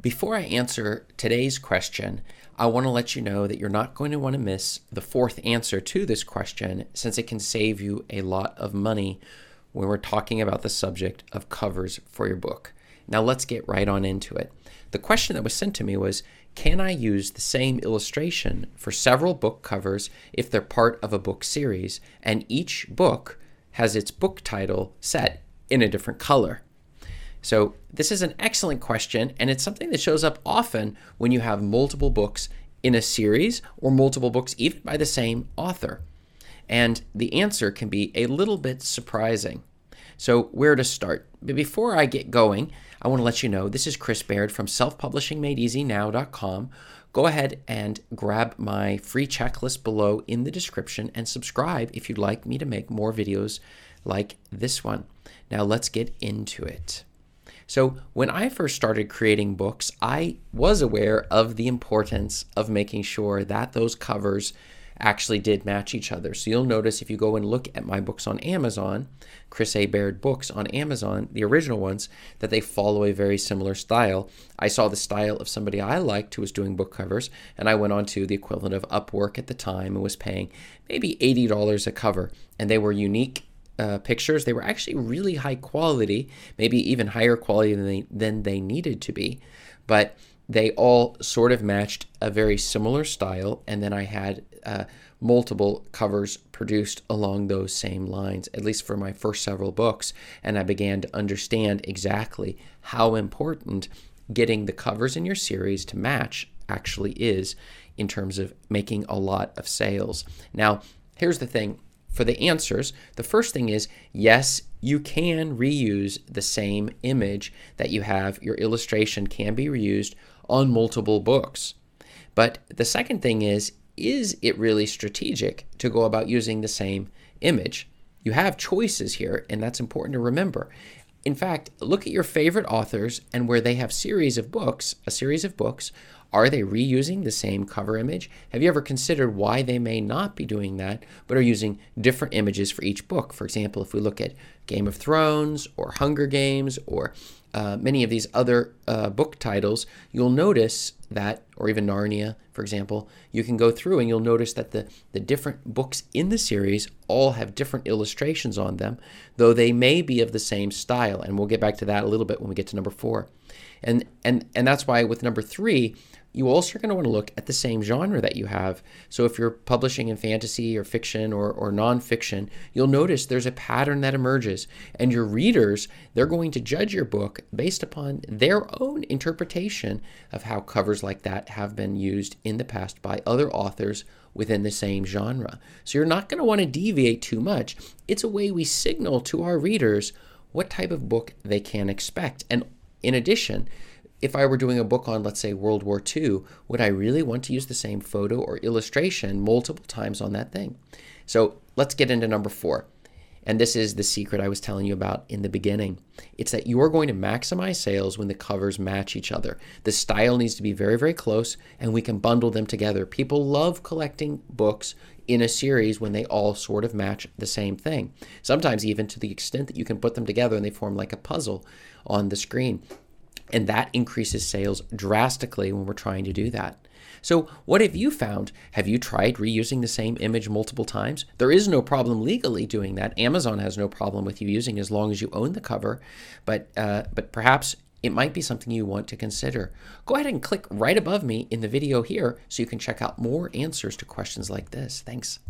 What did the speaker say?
Before I answer today's question, I want to let you know that you're not going to want to miss the fourth answer to this question since it can save you a lot of money when we're talking about the subject of covers for your book. Now, let's get right on into it. The question that was sent to me was Can I use the same illustration for several book covers if they're part of a book series and each book has its book title set in a different color? So, this is an excellent question, and it's something that shows up often when you have multiple books in a series or multiple books, even by the same author. And the answer can be a little bit surprising. So, where to start? But before I get going, I want to let you know this is Chris Baird from selfpublishingmadeeasynow.com. Go ahead and grab my free checklist below in the description and subscribe if you'd like me to make more videos like this one. Now, let's get into it. So, when I first started creating books, I was aware of the importance of making sure that those covers actually did match each other. So, you'll notice if you go and look at my books on Amazon, Chris A. Baird books on Amazon, the original ones, that they follow a very similar style. I saw the style of somebody I liked who was doing book covers, and I went on to the equivalent of Upwork at the time and was paying maybe $80 a cover. And they were unique uh, pictures. They were actually really high quality, maybe even higher quality than they, than they needed to be. But they all sort of matched a very similar style. And then I had uh, multiple covers produced along those same lines, at least for my first several books. And I began to understand exactly how important getting the covers in your series to match actually is in terms of making a lot of sales. Now, here's the thing for the answers, the first thing is yes, you can reuse the same image that you have. Your illustration can be reused on multiple books. But the second thing is, is it really strategic to go about using the same image? You have choices here, and that's important to remember. In fact, look at your favorite authors and where they have series of books, a series of books, are they reusing the same cover image? Have you ever considered why they may not be doing that, but are using different images for each book? For example, if we look at Game of Thrones or Hunger Games or uh, many of these other uh, book titles, you'll notice that, or even Narnia, for example, you can go through and you'll notice that the, the different books in the series all have different illustrations on them, though they may be of the same style. And we'll get back to that a little bit when we get to number four. And, and, and that's why with number three, you also are going to want to look at the same genre that you have. So if you're publishing in fantasy or fiction or, or nonfiction, you'll notice there's a pattern that emerges. And your readers, they're going to judge your book based upon their own interpretation of how covers like that have been used in the past by other authors within the same genre. So you're not going to want to deviate too much. It's a way we signal to our readers what type of book they can expect. And in addition, if I were doing a book on, let's say, World War II, would I really want to use the same photo or illustration multiple times on that thing? So let's get into number four. And this is the secret I was telling you about in the beginning. It's that you are going to maximize sales when the covers match each other. The style needs to be very, very close, and we can bundle them together. People love collecting books in a series when they all sort of match the same thing. Sometimes, even to the extent that you can put them together and they form like a puzzle on the screen. And that increases sales drastically when we're trying to do that. So, what have you found? Have you tried reusing the same image multiple times? There is no problem legally doing that. Amazon has no problem with you using as long as you own the cover, but uh, but perhaps it might be something you want to consider. Go ahead and click right above me in the video here so you can check out more answers to questions like this. Thanks.